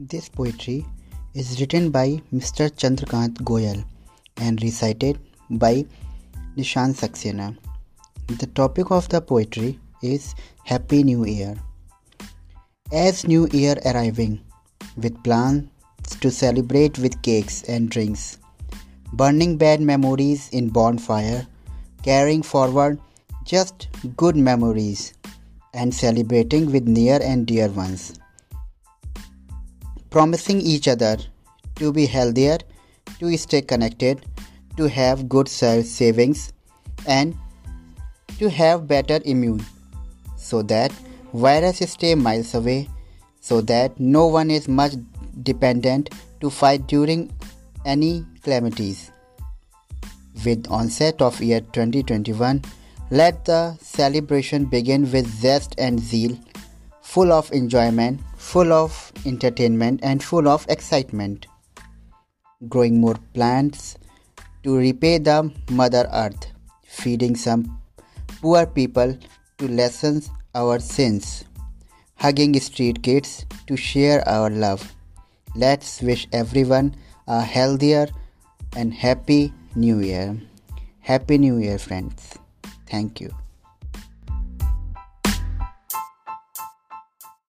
This poetry is written by Mr. Chandrakant Goyal and recited by Nishant Saxena. The topic of the poetry is Happy New Year. As New Year arriving, with plans to celebrate with cakes and drinks, burning bad memories in bonfire, carrying forward just good memories, and celebrating with near and dear ones promising each other to be healthier, to stay connected, to have good savings, and to have better immune so that virus stay miles away so that no one is much dependent to fight during any calamities. With onset of year 2021 let the celebration begin with zest and zeal full of enjoyment, full of entertainment, and full of excitement. Growing more plants to repay the Mother Earth, feeding some poor people to lessen our sins, hugging street kids to share our love. Let's wish everyone a healthier and happy new year. Happy New Year, friends. Thank you.